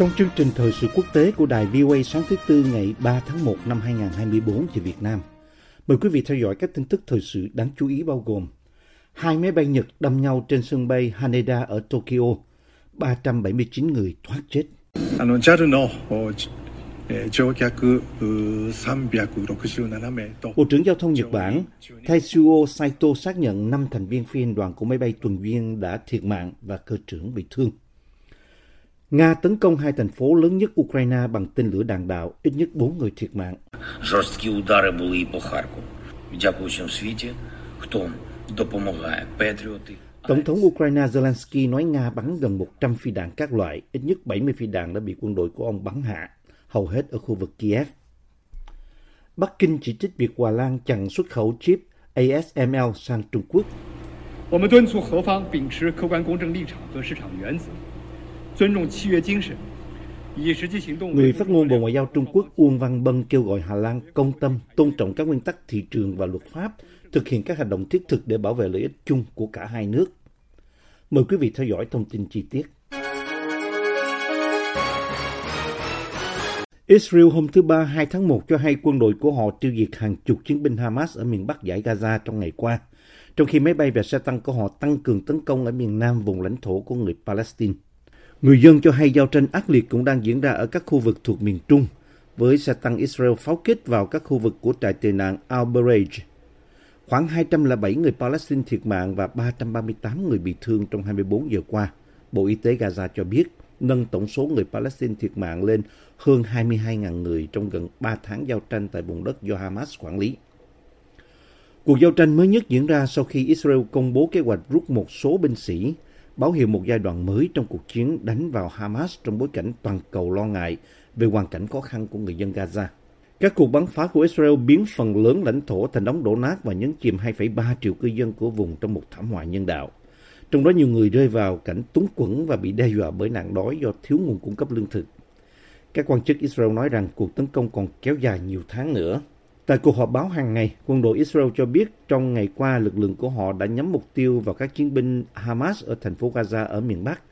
Trong chương trình thời sự quốc tế của đài VOA sáng thứ Tư ngày 3 tháng 1 năm 2024 về Việt Nam, mời quý vị theo dõi các tin tức thời sự đáng chú ý bao gồm hai máy bay Nhật đâm nhau trên sân bay Haneda ở Tokyo, 379 người thoát chết. Bộ trưởng Giao thông Nhật Bản Tetsuo Saito xác nhận 5 thành viên phi hành đoàn của máy bay tuần viên đã thiệt mạng và cơ trưởng bị thương. Nga tấn công hai thành phố lớn nhất Ukraine bằng tên lửa đạn đạo, ít nhất 4 người thiệt mạng. Tổng thống Ukraine Zelensky nói Nga bắn gần 100 phi đạn các loại, ít nhất 70 phi đạn đã bị quân đội của ông bắn hạ, hầu hết ở khu vực Kiev. Bắc Kinh chỉ trích việc Hòa Lan chặn xuất khẩu chip ASML sang Trung Quốc 尊重契约精神，以实际行动。 Người phát ngôn Bộ Ngoại giao Trung Quốc Uông Văn Bân kêu gọi Hà Lan công tâm, tôn trọng các nguyên tắc thị trường và luật pháp, thực hiện các hành động thiết thực để bảo vệ lợi ích chung của cả hai nước. Mời quý vị theo dõi thông tin chi tiết. Israel hôm thứ Ba 2 tháng 1 cho hay quân đội của họ tiêu diệt hàng chục chiến binh Hamas ở miền Bắc giải Gaza trong ngày qua, trong khi máy bay và xe tăng của họ tăng cường tấn công ở miền Nam vùng lãnh thổ của người Palestine. Người dân cho hay giao tranh ác liệt cũng đang diễn ra ở các khu vực thuộc miền Trung, với xe tăng Israel pháo kích vào các khu vực của trại tị nạn Al-Baraj. Khoảng 207 người Palestine thiệt mạng và 338 người bị thương trong 24 giờ qua. Bộ Y tế Gaza cho biết nâng tổng số người Palestine thiệt mạng lên hơn 22.000 người trong gần 3 tháng giao tranh tại vùng đất do Hamas quản lý. Cuộc giao tranh mới nhất diễn ra sau khi Israel công bố kế hoạch rút một số binh sĩ, báo hiệu một giai đoạn mới trong cuộc chiến đánh vào Hamas trong bối cảnh toàn cầu lo ngại về hoàn cảnh khó khăn của người dân Gaza. Các cuộc bắn phá của Israel biến phần lớn lãnh thổ thành đống đổ nát và nhấn chìm 2,3 triệu cư dân của vùng trong một thảm họa nhân đạo. Trong đó nhiều người rơi vào cảnh túng quẫn và bị đe dọa bởi nạn đói do thiếu nguồn cung cấp lương thực. Các quan chức Israel nói rằng cuộc tấn công còn kéo dài nhiều tháng nữa. Tại cuộc họp báo hàng ngày, quân đội Israel cho biết trong ngày qua lực lượng của họ đã nhắm mục tiêu vào các chiến binh Hamas ở thành phố Gaza ở miền Bắc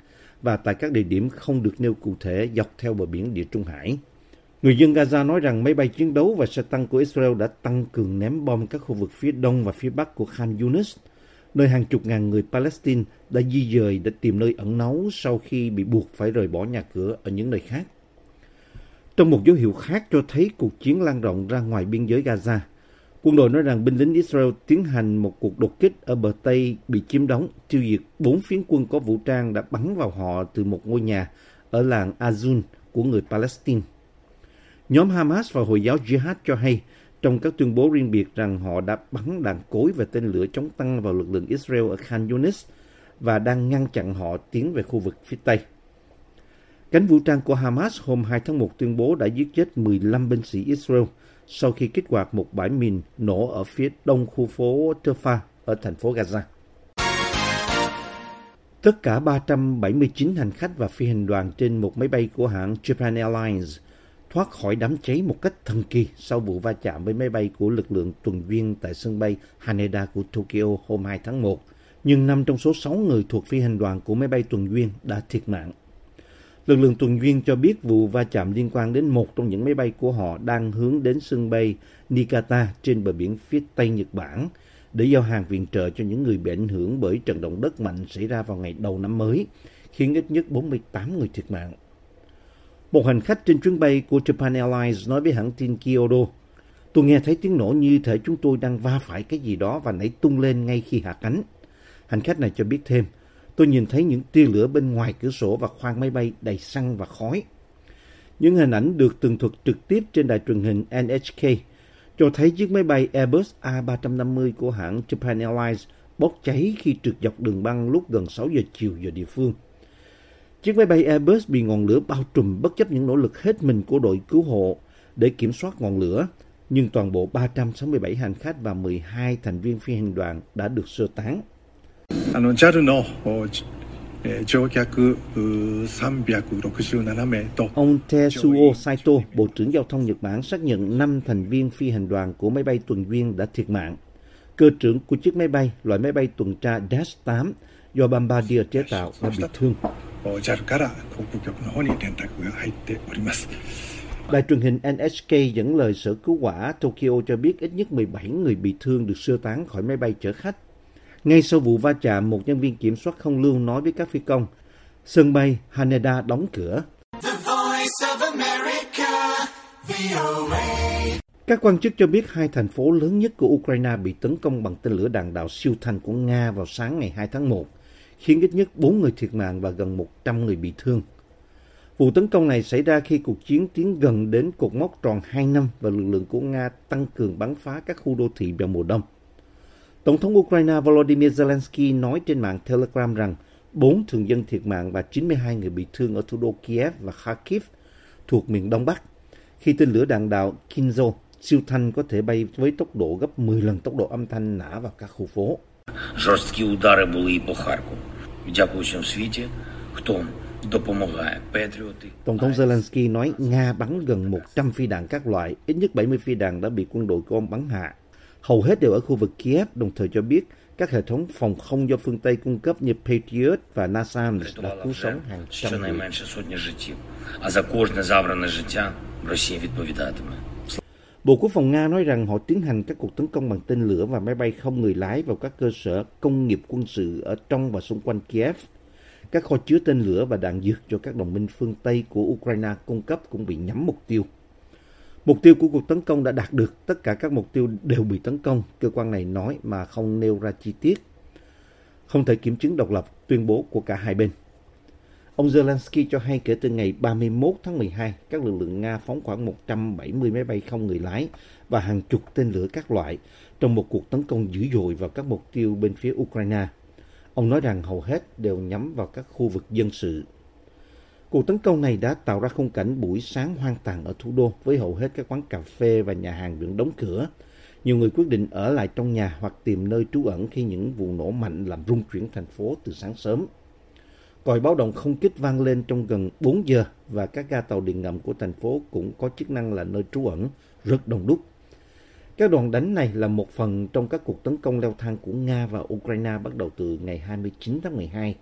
và tại các địa điểm không được nêu cụ thể dọc theo bờ biển Địa Trung Hải. Người dân Gaza nói rằng máy bay chiến đấu và xe tăng của Israel đã tăng cường ném bom các khu vực phía đông và phía bắc của Khan Yunis, nơi hàng chục ngàn người Palestine đã di dời để tìm nơi ẩn náu sau khi bị buộc phải rời bỏ nhà cửa ở những nơi khác. Trong một dấu hiệu khác cho thấy cuộc chiến lan rộng ra ngoài biên giới Gaza, quân đội nói rằng binh lính Israel tiến hành một cuộc đột kích ở bờ Tây bị chiếm đóng, tiêu diệt bốn phiến quân có vũ trang đã bắn vào họ từ một ngôi nhà ở làng Azun của người Palestine. Nhóm Hamas và Hồi giáo Jihad cho hay trong các tuyên bố riêng biệt rằng họ đã bắn đạn cối và tên lửa chống tăng vào lực lượng Israel ở Khan Yunis và đang ngăn chặn họ tiến về khu vực phía Tây. Cánh vũ trang của Hamas hôm 2 tháng 1 tuyên bố đã giết chết 15 binh sĩ Israel sau khi kích hoạt một bãi mìn nổ ở phía đông khu phố Tefah ở thành phố Gaza. Tất cả 379 hành khách và phi hành đoàn trên một máy bay của hãng Japan Airlines thoát khỏi đám cháy một cách thần kỳ sau vụ va chạm với máy bay của lực lượng tuần duyên tại sân bay Haneda của Tokyo hôm 2 tháng 1. Nhưng năm trong số 6 người thuộc phi hành đoàn của máy bay tuần duyên đã thiệt mạng. Lực lượng tuần duyên cho biết vụ va chạm liên quan đến một trong những máy bay của họ đang hướng đến sân bay Niigata trên bờ biển phía Tây Nhật Bản để giao hàng viện trợ cho những người bị ảnh hưởng bởi trận động đất mạnh xảy ra vào ngày đầu năm mới, khiến ít nhất 48 người thiệt mạng. Một hành khách trên chuyến bay của Japan Airlines nói với hãng tin Kyodo, Tôi nghe thấy tiếng nổ như thể chúng tôi đang va phải cái gì đó và nảy tung lên ngay khi hạ cánh. Hành khách này cho biết thêm, tôi nhìn thấy những tia lửa bên ngoài cửa sổ và khoang máy bay đầy xăng và khói. Những hình ảnh được tường thuật trực tiếp trên đài truyền hình NHK cho thấy chiếc máy bay Airbus A350 của hãng Japan Airlines bốc cháy khi trượt dọc đường băng lúc gần 6 giờ chiều giờ địa phương. Chiếc máy bay Airbus bị ngọn lửa bao trùm bất chấp những nỗ lực hết mình của đội cứu hộ để kiểm soát ngọn lửa, nhưng toàn bộ 367 hành khách và 12 thành viên phi hành đoàn đã được sơ tán. あの JAL のおじえー乗客うー367名と Ông Tetsuo Saito, Bộ trưởng Giao thông Nhật Bản xác nhận 5 thành viên phi hành đoàn của máy bay tuần duyên đã thiệt mạng. Cơ trưởng của chiếc máy bay, loại máy bay tuần tra Dash 8 do Bombardier chế tạo đã bị thương. お JAL から航空局の方に連絡が入っております。 Đài truyền hình NHK dẫn lời Sở Cứu hỏa Tokyo cho biết ít nhất 17 người bị thương được sơ tán khỏi máy bay chở khách. ngay sau vụ va chạm, một nhân viên kiểm soát không lưu nói với các phi công, sân bay Haneda đóng cửa. The voice of America, VOA. Các quan chức cho biết hai thành phố lớn nhất của Ukraine bị tấn công bằng tên lửa đạn đạo siêu thanh của Nga vào sáng ngày 2 tháng 1, khiến ít nhất 4 người thiệt mạng và gần 100 người bị thương. Vụ tấn công này xảy ra khi cuộc chiến tiến gần đến cột mốc tròn 2 năm và lực lượng của Nga tăng cường bắn phá các khu đô thị vào mùa đông. Tổng thống Ukraine Volodymyr Zelensky nói trên mạng Telegram rằng bốn thường dân thiệt mạng và 92 người bị thương ở thủ đô Kiev và Kharkiv thuộc miền Đông Bắc. Khi tên lửa đạn đạo Kinzo siêu thanh có thể bay với tốc độ gấp 10 lần tốc độ âm thanh nã vào các khu phố. Tổng thống Zelensky nói Nga bắn gần 100 phi đạn các loại, ít nhất 70 phi đạn đã bị quân đội của ông bắn hạ hầu hết đều ở khu vực Kiev, đồng thời cho biết các hệ thống phòng không do phương Tây cung cấp như Patriot và Nasam đã cứu sống hàng trăm người. Bộ Quốc phòng Nga nói rằng họ tiến hành các cuộc tấn công bằng tên lửa và máy bay không người lái vào các cơ sở công nghiệp quân sự ở trong và xung quanh Kiev. Các kho chứa tên lửa và đạn dược cho các đồng minh phương Tây của Ukraine cung cấp cũng bị nhắm mục tiêu. Mục tiêu của cuộc tấn công đã đạt được, tất cả các mục tiêu đều bị tấn công, cơ quan này nói mà không nêu ra chi tiết. Không thể kiểm chứng độc lập tuyên bố của cả hai bên. Ông Zelensky cho hay kể từ ngày 31 tháng 12, các lực lượng Nga phóng khoảng 170 máy bay không người lái và hàng chục tên lửa các loại trong một cuộc tấn công dữ dội vào các mục tiêu bên phía Ukraine. Ông nói rằng hầu hết đều nhắm vào các khu vực dân sự. Cuộc tấn công này đã tạo ra khung cảnh buổi sáng hoang tàn ở thủ đô với hầu hết các quán cà phê và nhà hàng đường đóng cửa. Nhiều người quyết định ở lại trong nhà hoặc tìm nơi trú ẩn khi những vụ nổ mạnh làm rung chuyển thành phố từ sáng sớm. Còi báo động không kích vang lên trong gần 4 giờ và các ga tàu điện ngầm của thành phố cũng có chức năng là nơi trú ẩn rất đông đúc. Các đòn đánh này là một phần trong các cuộc tấn công leo thang của Nga và Ukraine bắt đầu từ ngày 29 tháng 12,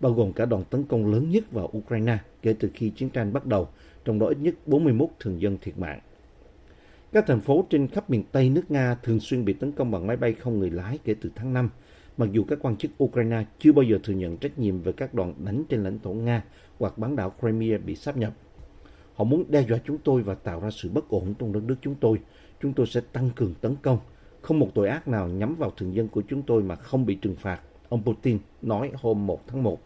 bao gồm cả đòn tấn công lớn nhất vào Ukraine kể từ khi chiến tranh bắt đầu, trong đó ít nhất 41 thường dân thiệt mạng. Các thành phố trên khắp miền Tây nước Nga thường xuyên bị tấn công bằng máy bay không người lái kể từ tháng 5, mặc dù các quan chức Ukraine chưa bao giờ thừa nhận trách nhiệm về các đòn đánh trên lãnh thổ Nga hoặc bán đảo Crimea bị sáp nhập. Họ muốn đe dọa chúng tôi và tạo ra sự bất ổn trong đất nước chúng tôi. Chúng tôi sẽ tăng cường tấn công. Không một tội ác nào nhắm vào thường dân của chúng tôi mà không bị trừng phạt, ông Putin nói hôm 1 tháng 1.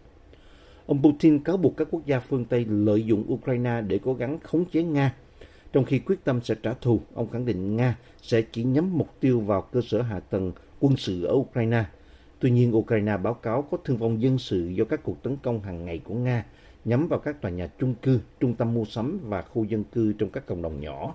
Ông Putin cáo buộc các quốc gia phương Tây lợi dụng Ukraine để cố gắng khống chế Nga. Trong khi quyết tâm sẽ trả thù, ông khẳng định Nga sẽ chỉ nhắm mục tiêu vào cơ sở hạ tầng quân sự ở Ukraine. Tuy nhiên, Ukraine báo cáo có thương vong dân sự do các cuộc tấn công hàng ngày của Nga nhắm vào các tòa nhà chung cư, trung tâm mua sắm và khu dân cư trong các cộng đồng nhỏ.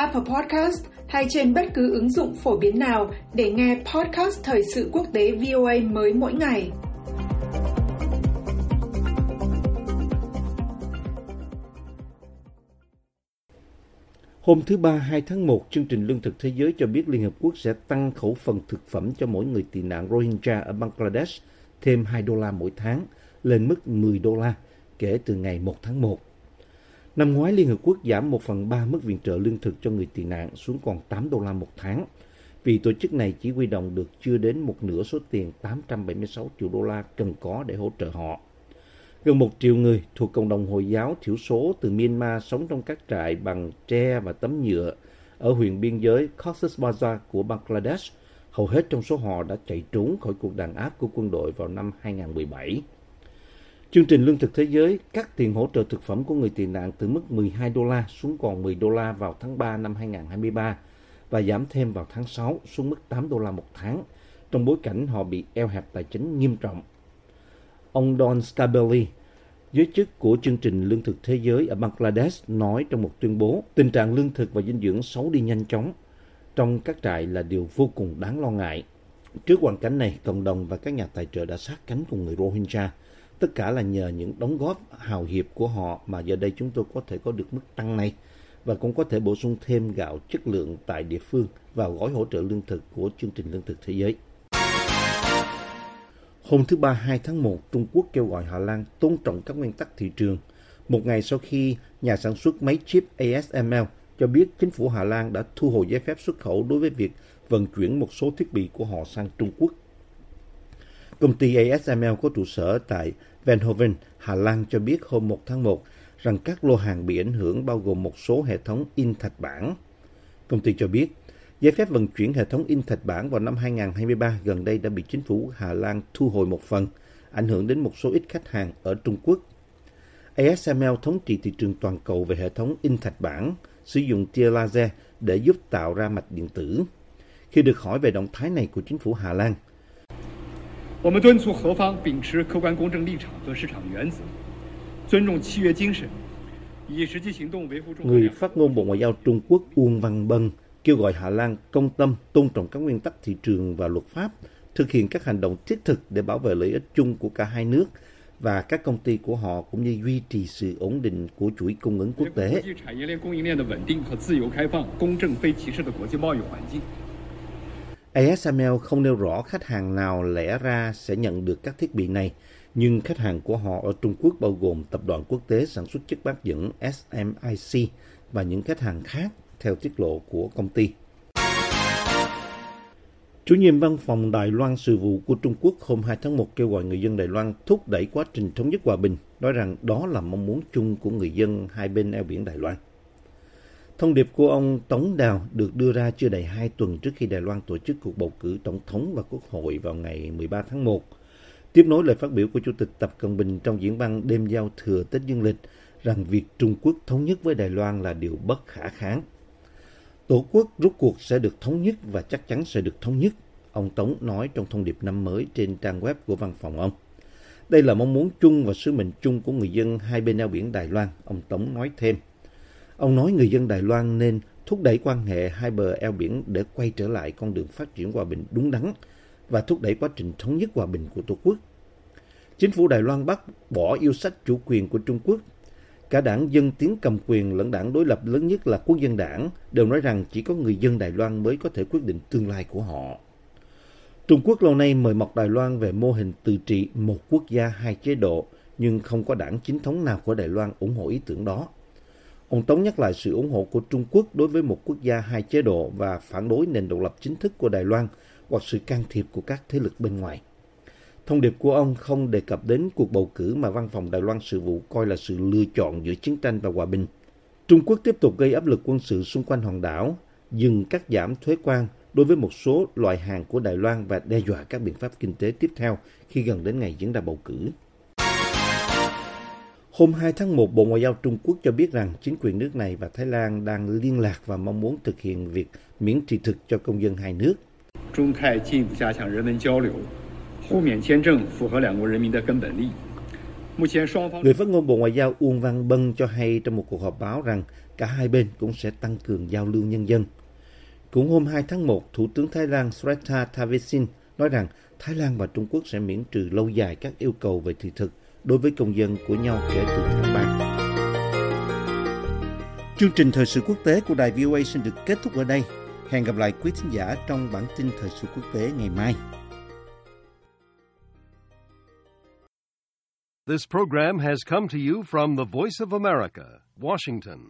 Apple Podcast hay trên bất cứ ứng dụng phổ biến nào để nghe podcast Thời sự quốc tế VOA mới mỗi ngày. Hôm thứ Ba 2 tháng 1, chương trình Lương thực Thế giới cho biết Liên Hợp Quốc sẽ tăng khẩu phần thực phẩm cho mỗi người tị nạn Rohingya ở Bangladesh thêm 2 đô la mỗi tháng, lên mức 10 đô la kể từ ngày 1 tháng 1. Năm ngoái, Liên Hợp Quốc giảm 1 phần 3 mức viện trợ lương thực cho người tị nạn xuống còn 8 đô la một tháng, vì tổ chức này chỉ huy động được chưa đến một nửa số tiền 876 triệu đô la cần có để hỗ trợ họ. Gần một triệu người thuộc cộng đồng Hồi giáo thiểu số từ Myanmar sống trong các trại bằng tre và tấm nhựa ở huyện biên giới Cox's Bazar của Bangladesh. Hầu hết trong số họ đã chạy trốn khỏi cuộc đàn áp của quân đội vào năm 2017. Chương trình Lương thực Thế giới cắt tiền hỗ trợ thực phẩm của người tị nạn từ mức 12 đô la xuống còn 10 đô la vào tháng 3 năm 2023 và giảm thêm vào tháng 6 xuống mức 8 đô la một tháng, trong bối cảnh họ bị eo hẹp tài chính nghiêm trọng. Ông Don Scabelli, giới chức của chương trình Lương thực Thế giới ở Bangladesh nói trong một tuyên bố tình trạng lương thực và dinh dưỡng xấu đi nhanh chóng trong các trại là điều vô cùng đáng lo ngại. Trước hoàn cảnh này, cộng đồng và các nhà tài trợ đã sát cánh cùng người Rohingya. Tất cả là nhờ những đóng góp hào hiệp của họ mà giờ đây chúng tôi có thể có được mức tăng này và cũng có thể bổ sung thêm gạo chất lượng tại địa phương vào gói hỗ trợ lương thực của chương trình lương thực thế giới. Hôm thứ Ba 2 tháng 1, Trung Quốc kêu gọi Hà Lan tôn trọng các nguyên tắc thị trường. Một ngày sau khi nhà sản xuất máy chip ASML cho biết chính phủ Hà Lan đã thu hồi giấy phép xuất khẩu đối với việc vận chuyển một số thiết bị của họ sang Trung Quốc. Công ty ASML có trụ sở tại Venhoven, Hà Lan cho biết hôm 1 tháng 1 rằng các lô hàng bị ảnh hưởng bao gồm một số hệ thống in thạch bản. Công ty cho biết, giấy phép vận chuyển hệ thống in thạch bản vào năm 2023 gần đây đã bị chính phủ Hà Lan thu hồi một phần, ảnh hưởng đến một số ít khách hàng ở Trung Quốc. ASML thống trị thị trường toàn cầu về hệ thống in thạch bản, sử dụng tia laser để giúp tạo ra mạch điện tử. Khi được hỏi về động thái này của chính phủ Hà Lan, 我们敦促何方秉持客观公正立场和市场原则，尊重契约精神，以实际行动维护中国 người 两 phát ngôn Bộ Ngoại giao Trung Quốc Uông Văn Bân kêu gọi Hà Lan công tâm tôn trọng các nguyên tắc thị trường và luật pháp, thực hiện các hành động thiết thực để bảo vệ lợi ích chung của cả hai nước và các công ty của họ cũng như duy trì sự ổn định của chuỗi cung ứng quốc 国 tế. ASML không nêu rõ khách hàng nào lẽ ra sẽ nhận được các thiết bị này, nhưng khách hàng của họ ở Trung Quốc bao gồm tập đoàn quốc tế sản xuất chất bán dẫn SMIC và những khách hàng khác theo tiết lộ của công ty. Chủ nhiệm văn phòng Đài Loan sự vụ của Trung Quốc hôm 2 tháng 1 kêu gọi người dân Đài Loan thúc đẩy quá trình thống nhất hòa bình, nói rằng đó là mong muốn chung của người dân hai bên eo biển Đài Loan. Thông điệp của ông Tống Đào được đưa ra chưa đầy hai tuần trước khi Đài Loan tổ chức cuộc bầu cử tổng thống và quốc hội vào ngày 13 tháng 1. Tiếp nối lời phát biểu của Chủ tịch Tập Cận Bình trong diễn văn đêm giao thừa Tết Dương lịch rằng việc Trung Quốc thống nhất với Đài Loan là điều bất khả kháng. Tổ quốc rút cuộc sẽ được thống nhất và chắc chắn sẽ được thống nhất, ông Tống nói trong thông điệp năm mới trên trang web của văn phòng ông. Đây là mong muốn chung và sứ mệnh chung của người dân hai bên eo biển Đài Loan, ông Tống nói thêm. Ông nói người dân Đài Loan nên thúc đẩy quan hệ hai bờ eo biển để quay trở lại con đường phát triển hòa bình đúng đắn và thúc đẩy quá trình thống nhất hòa bình của Tổ quốc. Chính phủ Đài Loan bác bỏ yêu sách chủ quyền của Trung Quốc. Cả đảng dân tiến cầm quyền lẫn đảng đối lập lớn nhất là quốc dân đảng đều nói rằng chỉ có người dân Đài Loan mới có thể quyết định tương lai của họ. Trung Quốc lâu nay mời mọc Đài Loan về mô hình tự trị một quốc gia hai chế độ, nhưng không có đảng chính thống nào của Đài Loan ủng hộ ý tưởng đó. Ông Tống nhắc lại sự ủng hộ của Trung Quốc đối với một quốc gia hai chế độ và phản đối nền độc lập chính thức của Đài Loan hoặc sự can thiệp của các thế lực bên ngoài. Thông điệp của ông không đề cập đến cuộc bầu cử mà Văn phòng Đài Loan sự vụ coi là sự lựa chọn giữa chiến tranh và hòa bình. Trung Quốc tiếp tục gây áp lực quân sự xung quanh hòn đảo, dừng cắt giảm thuế quan đối với một số loại hàng của Đài Loan và đe dọa các biện pháp kinh tế tiếp theo khi gần đến ngày diễn ra bầu cử. Hôm 2 tháng 1, Bộ Ngoại giao Trung Quốc cho biết rằng chính quyền nước này và Thái Lan đang liên lạc và mong muốn thực hiện việc miễn thị thực cho công dân hai nước. 中泰进一步加强人文交流，互免签证符合两国人民的根本利益。目前双方 Người phát ngôn Bộ Ngoại giao Uông Văn Bân cho hay trong một cuộc họp báo rằng cả hai bên cũng sẽ tăng cường giao lưu nhân dân. Cũng hôm 2 tháng 1, Thủ tướng Thái Lan Srettha Thavisin nói rằng Thái Lan và Trung Quốc sẽ miễn trừ lâu dài các yêu cầu về thị thực đối với công dân của nhau kể từ tháng 3. Chương trình thời sự quốc tế của đài VOA xin được kết thúc ở đây. Hẹn gặp lại quý thính giả trong bản tin thời sự quốc tế ngày mai. This program has come to you from the Voice of America, Washington.